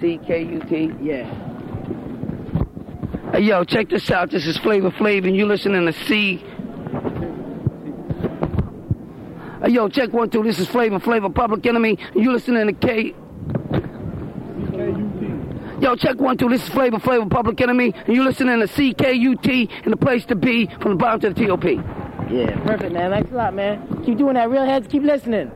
C K U T. Yeah. Hey, yo, check this out. This is Flavor Flav, and you listening to C. Hey, yo, check one, two. This is Flavor Flavor Public Enemy, you listening to K. Yo, check one, two. This is Flavor Flavor Public Enemy, and you listening to CKUT and the place to be from the bottom to the TOP. Yeah, perfect, man. Thanks a lot, man. Keep doing that. Real heads, keep listening.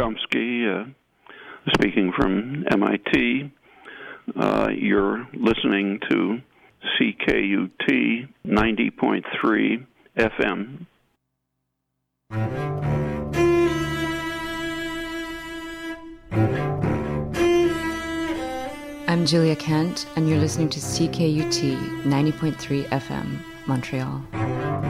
Chomsky, uh, speaking from MIT. Uh, you're listening to CKUT 90.3 FM. I'm Julia Kent, and you're listening to CKUT 90.3 FM, Montreal.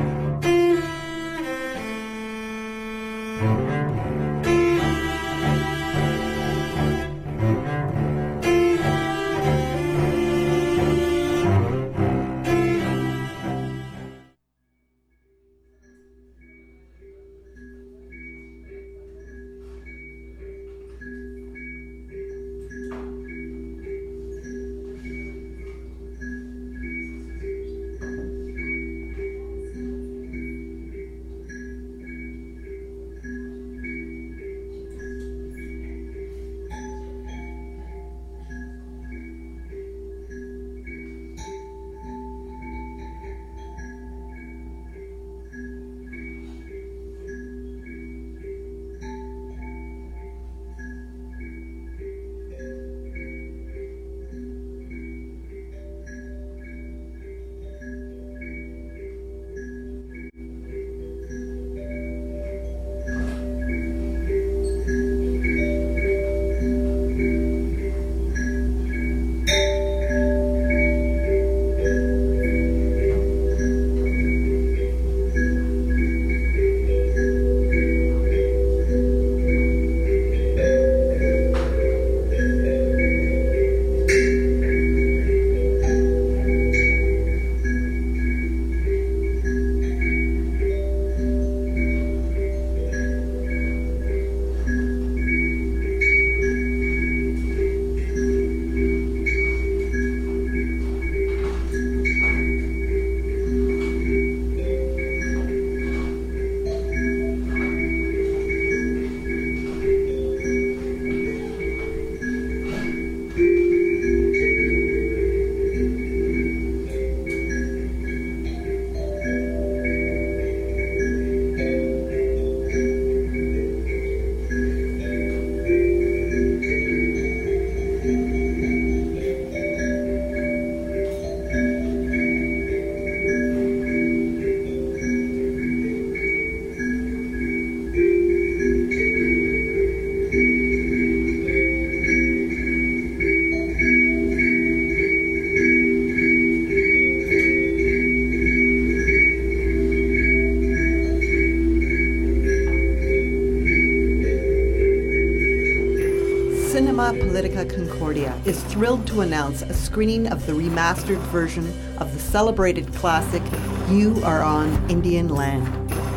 Is thrilled to announce a screening of the remastered version of the celebrated classic You Are on Indian Land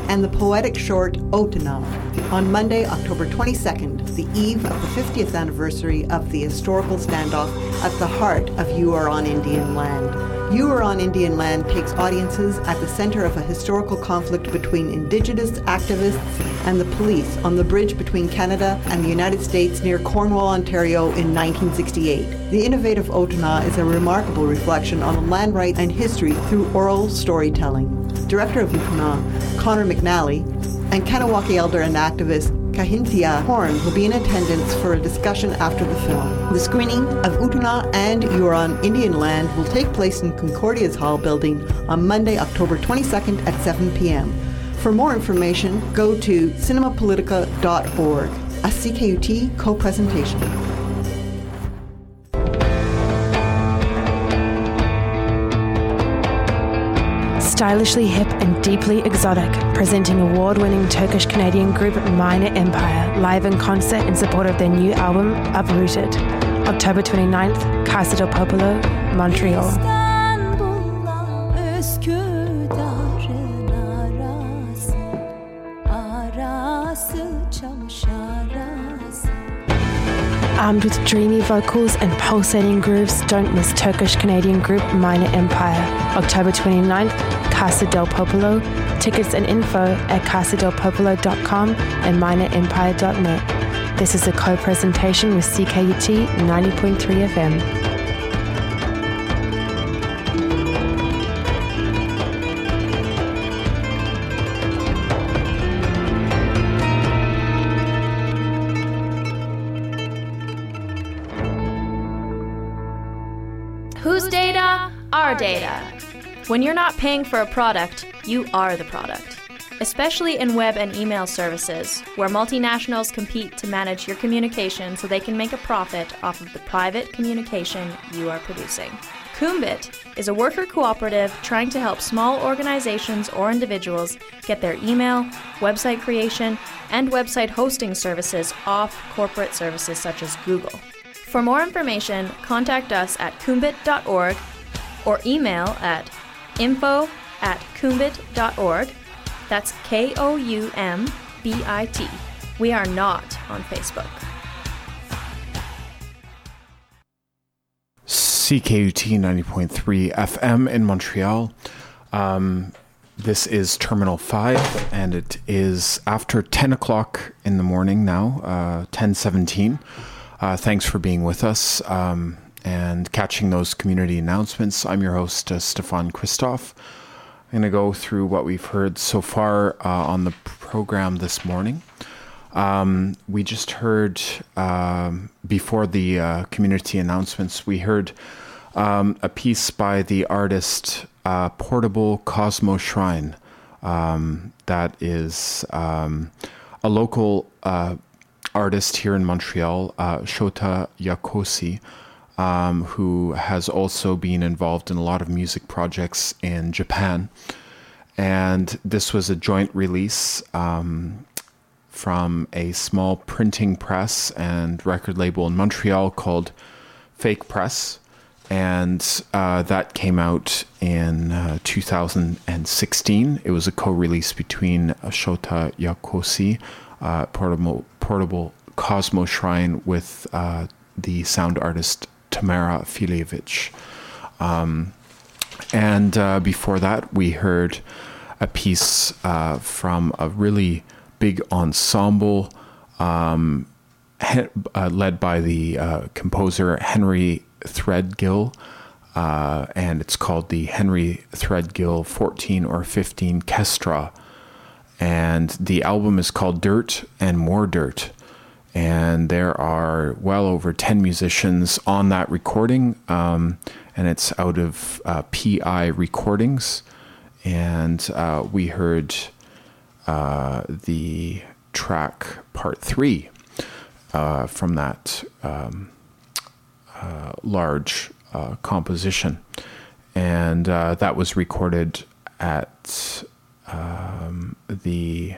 and the poetic short Otana on Monday, October 22nd, the eve of the 50th anniversary of the historical standoff at the heart of You Are on Indian Land. You Are on Indian Land takes audiences at the center of a historical conflict between Indigenous activists and the police on the bridge between Canada and the United States near Cornwall, Ontario in 1968. The innovative Otana is a remarkable reflection on land rights and history through oral storytelling. Director of Otana, Connor McNally, and Kahnawake elder and activist Kahentinetha Horn will be in attendance for a discussion after the film. The screening of Otana and You're Indian Land will take place in Concordia's Hall building on Monday, October 22nd at 7 p.m. For more information, go to cinemapolitica.org, a CKUT co-presentation. Stylishly hip and deeply exotic, presenting award winning Turkish Canadian group Minor Empire live in concert in support of their new album, Uprooted. October 29th, Casa del Popolo, Montreal. Armed with dreamy vocals and pulsating grooves, don't miss Turkish Canadian group Minor Empire. October 29th, Casa del Popolo. Tickets and info at casadelpopolo.com and minorempire.net. This is a co presentation with CKUT 90.3 FM. When you're not paying for a product, you are the product. Especially in web and email services, where multinationals compete to manage your communication so they can make a profit off of the private communication you are producing. Koumbit is a worker cooperative trying to help small organizations or individuals get their email, website creation, and website hosting services off corporate services such as Google. For more information, contact us at koumbit.org or email at info at koumbit.org. That's K O U M B I T. We are not on Facebook. CKUT 90.3 FM in Montreal. Um, this is Terminal 5, and it is after 10 o'clock in the morning now, uh, 1017. Uh, thanks for being with us um, and catching those community announcements. I'm your host, uh, Stefan Christoff. I'm going to go through what we've heard so far uh, on the program this morning. Um, we just heard um, before the uh, community announcements, we heard um, a piece by the artist uh, Portable Cosmo Shrine. Um, that is um, a local uh, artist here in Montreal, uh, Shota Yakosi, um, who has also been involved in a lot of music projects in Japan. And this was a joint release um, from a small printing press and record label in Montreal called Fake Press. And uh, that came out in uh, 2016. It was a co release between Shota Yakosi, uh, portable, portable Cosmo Shrine, with uh, the sound artist Tamara Filievich. Um, and uh, before that, we heard a piece uh, from a really big ensemble um, he- uh, led by the uh, composer Henry Threadgill. Uh, and it's called the Henry Threadgill 14 or 15 Kestra. And the album is called Dirt and More Dirt. And there are well over 10 musicians on that recording. Um, and it's out of uh, PI Recordings. And uh, we heard uh, the track part three uh, from that um, uh, large uh, composition. And that was recorded at um, the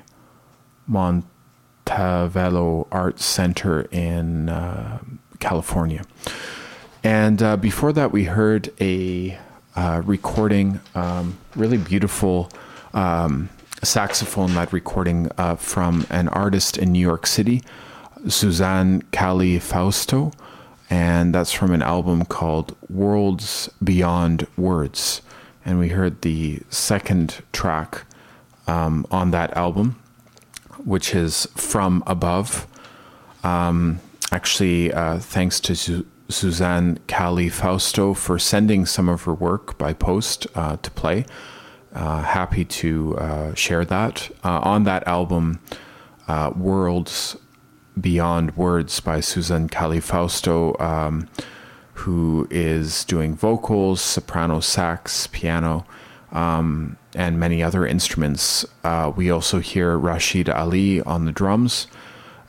Montalvo Arts Center in uh, California. And uh, before that, we heard a uh, recording, um, really beautiful um, saxophone led recording uh, from an artist in New York City, Suzanne Cali Fausto. And that's from an album called Worlds Beyond Words. And we heard the second track um, on that album, which is From Above. Um, actually, uh, thanks to Su- Suzanne Cali Fausto for sending some of her work by post uh, to play. Uh, happy to uh, share that. Uh, on that album, uh, Worlds Beyond Words by Suzanne Cali Fausto, um, who is doing vocals, soprano sax, piano, um, and many other instruments. Uh, we also hear Rashied Ali on the drums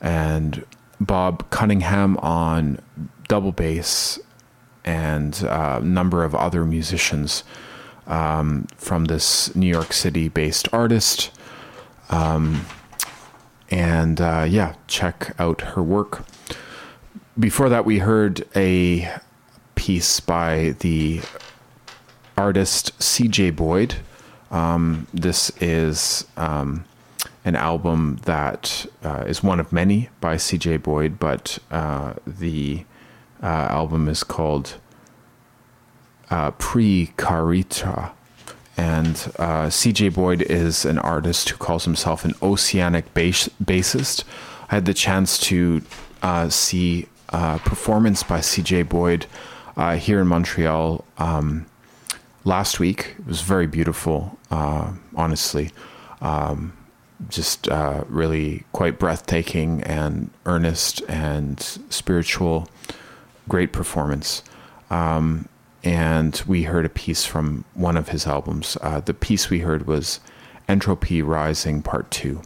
and Bob Cunningham on double bass and a number of other musicians um, from this New York City based artist. Um, and uh, yeah, check out her work. Before that, we heard a piece by the artist CJ Boyd. Um, this is um, an album that uh, is one of many by CJ Boyd, but uh, the uh, album is called uh, Pre Carita. And uh, CJ Boyd is an artist who calls himself an oceanic bass- bassist. I had the chance to uh, see a performance by CJ Boyd here in Montreal um, last week. It was very beautiful, uh, honestly. Um, just uh, really quite breathtaking and earnest and spiritual. Great performance. Um, and we heard a piece from one of his albums. Uh, the piece we heard was Entropy Rising Part 2.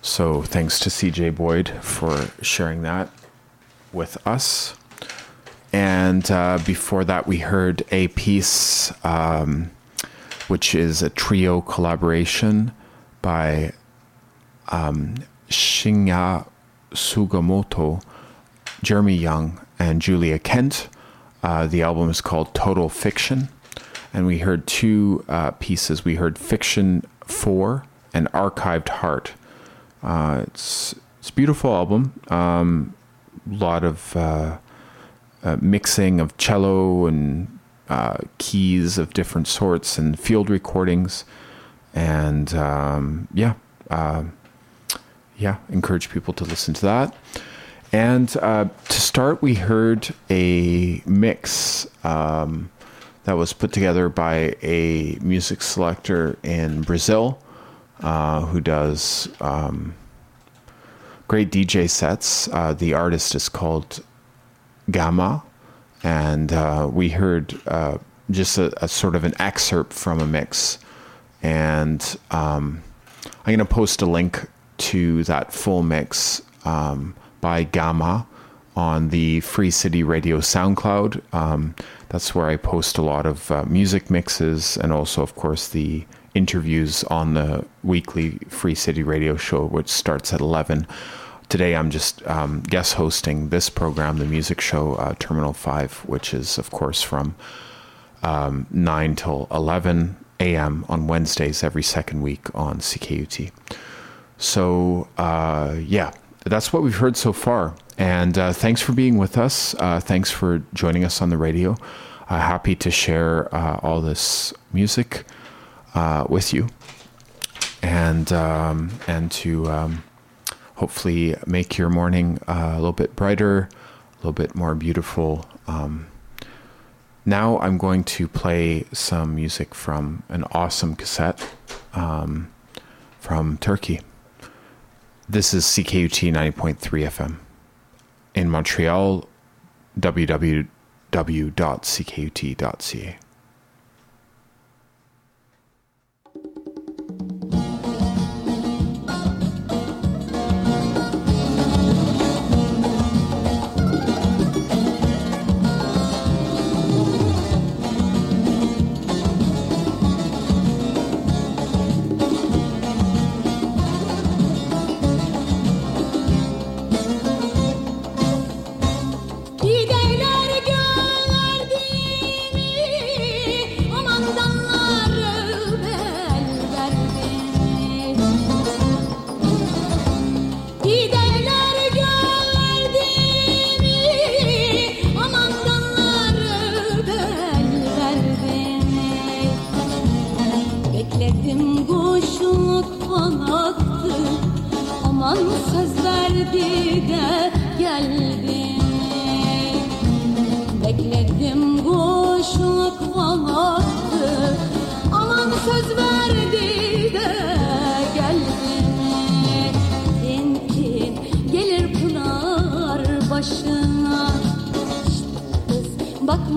So thanks to CJ Boyd for sharing that with us. And uh, before that, we heard a piece um, which is a trio collaboration by um, Shinya Sugamoto, Jeremy Young, and Julia Kent. Uh, the album is called Total Fiction. And we heard two uh, pieces. We heard Fiction 4 and Archived Heart. Uh, it's, it's a beautiful album. A um, lot of uh, mixing of cello and uh, keys of different sorts and field recordings. And um, yeah, uh, yeah, encourage people to listen to that. And uh, to start, we heard a mix um, that was put together by a music selector in Brazil uh, who does um, great DJ sets. The artist is called Gamma, and uh, we heard uh, just a, a, sort of an excerpt from a mix. And um, I'm going to post a link to that full mix um, by Gamma on the Free City Radio SoundCloud. Um, that's where I post a lot of uh, music mixes and also, of course, the interviews on the weekly Free City Radio show, which starts at 11 today I'm just um, guest hosting this program, the music show uh, Terminal 5, which is, of course, from um, 9 till 11 a.m. on Wednesdays every second week on CKUT. So, uh, yeah, that's what we've heard so far. And uh, thanks for being with us. Uh, thanks for joining us on the radio. Uh, happy to share uh, all this music with you and um, and to um, hopefully make your morning uh, a little bit brighter, a little bit more beautiful. Um, now I'm going to play some music from an awesome cassette um, from Turkey. This is CKUT 90.3 FM. In Montreal, www.ckut.ca.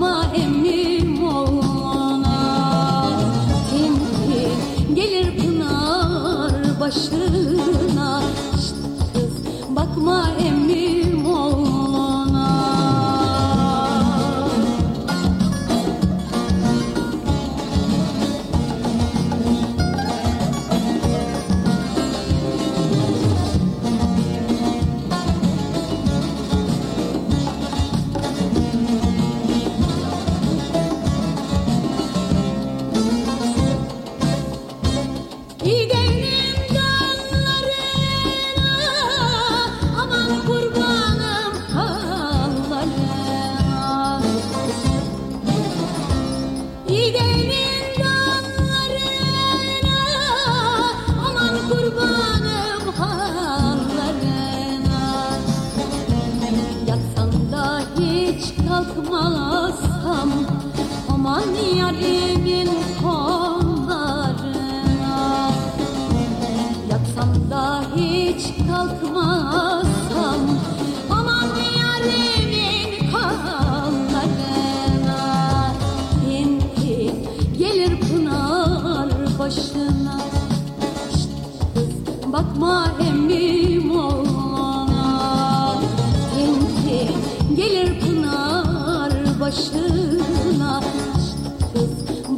kalkmazsam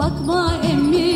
Bakma emmi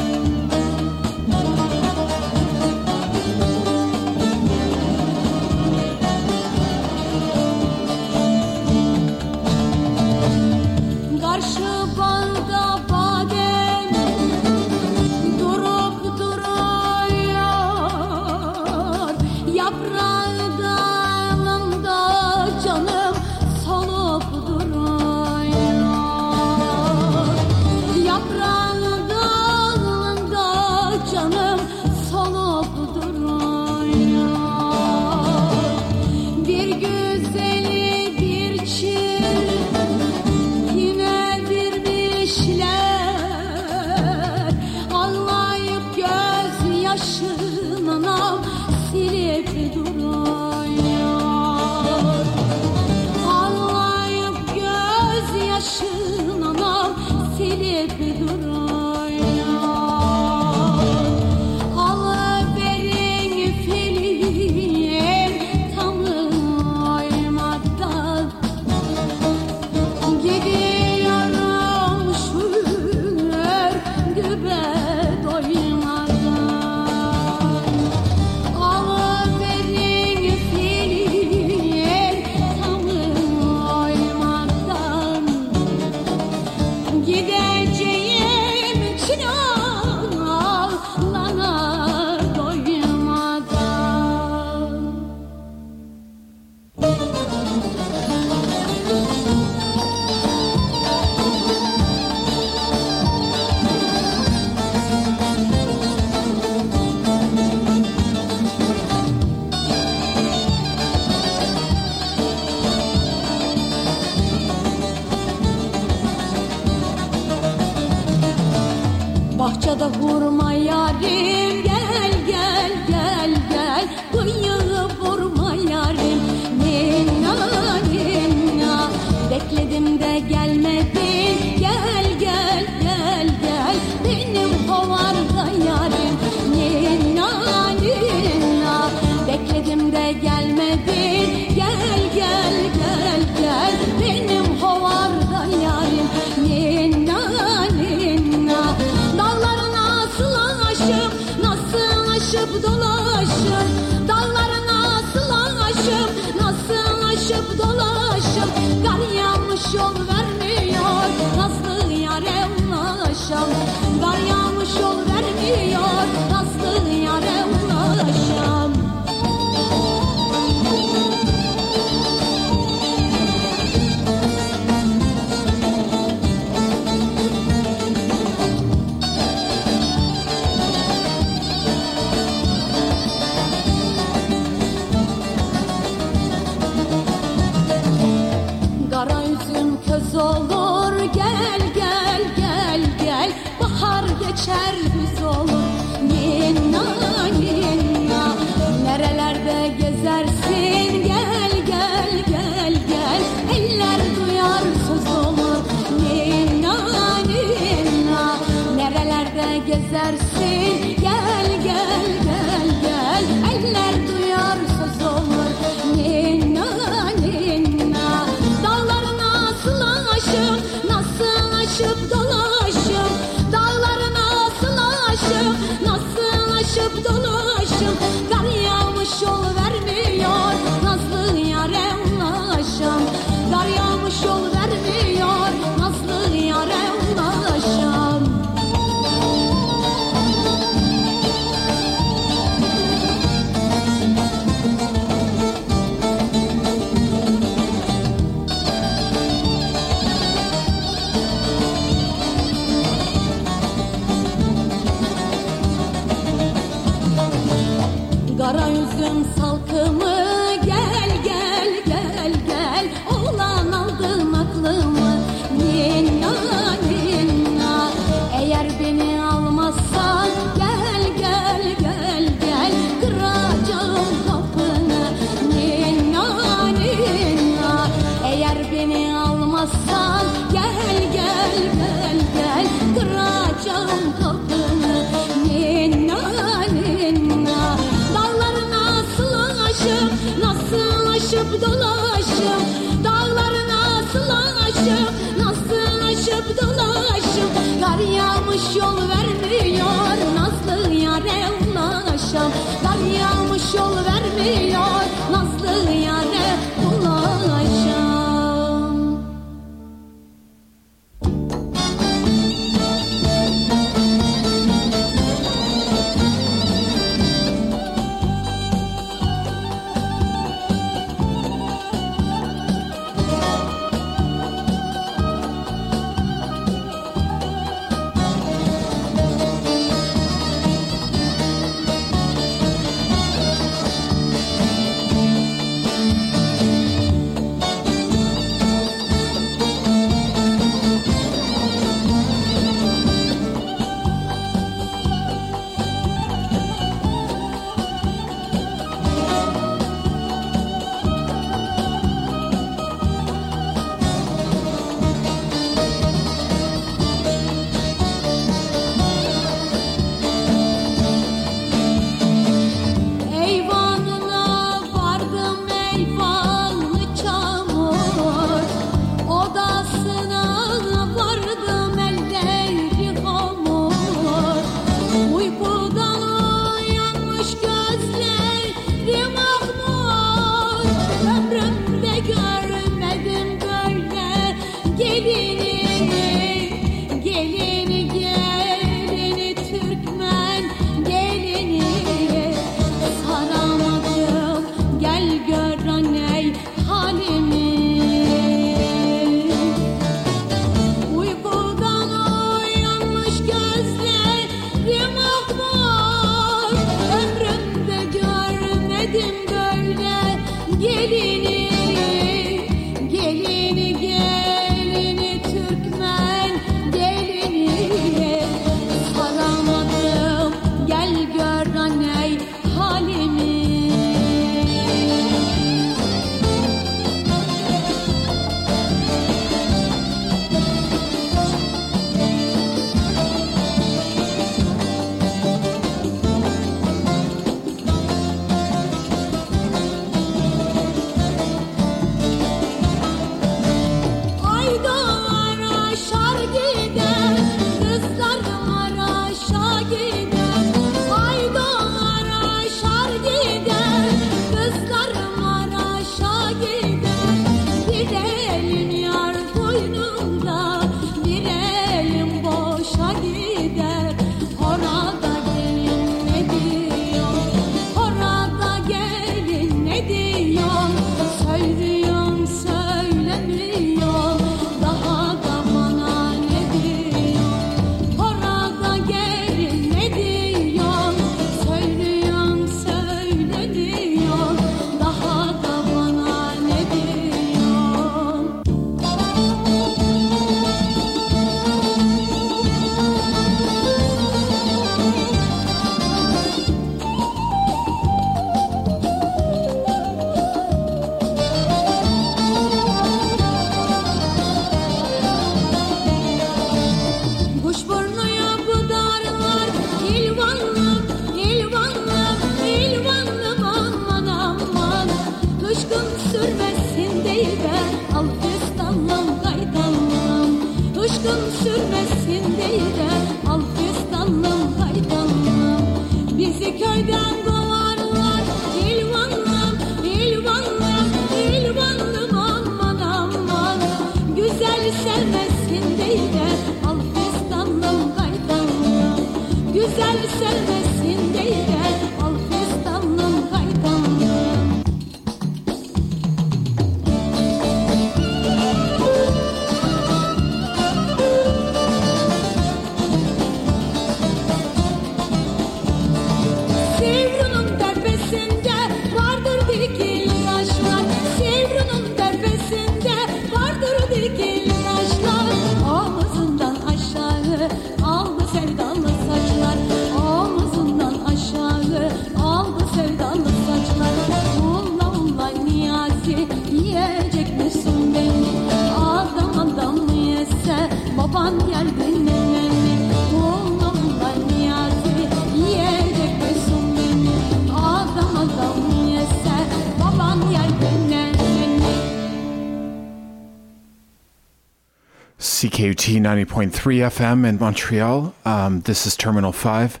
90.3 FM in Montreal. Um, this is Terminal 5.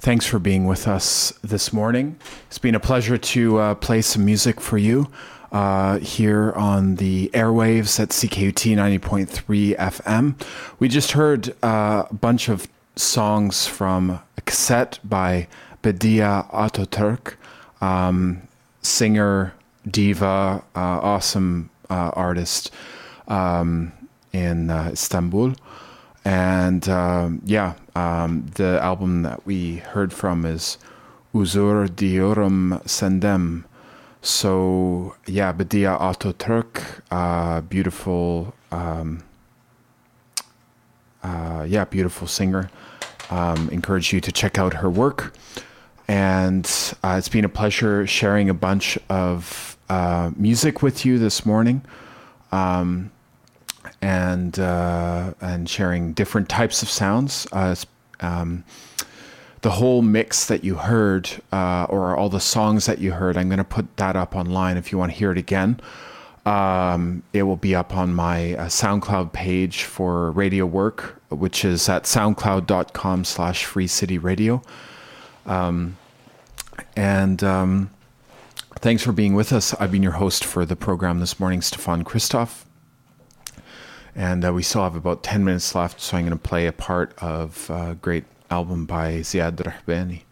Thanks for being with us this morning. It's been a pleasure to uh, play some music for you uh, here on the airwaves at CKUT 90.3 FM. We just heard uh, a bunch of songs from a cassette by Bedia Akartürk, um, singer, diva, uh, awesome uh, artist. Um, in uh, Istanbul. And um, yeah, um, the album that we heard from is Uzur Diyorum Sendem. So yeah, Bedia Akartürk, uh, beautiful, um, uh, yeah, beautiful singer. Um, encourage you to check out her work. And uh, it's been a pleasure sharing a bunch of uh, music with you this morning. Um, and uh, and sharing different types of sounds. Uh, um, the whole mix that you heard, uh, or all the songs that you heard, I'm going to put that up online if you want to hear it again. Um, it will be up on my uh, SoundCloud page for Radio Work, which is at soundcloud.com slash free city radio. Um, and um, thanks for being with us. I've been your host for the program this morning, Stefan Christoff. And uh, we still have about 10 minutes left, so I'm going to play a part of a great album by Ziad Rahbani.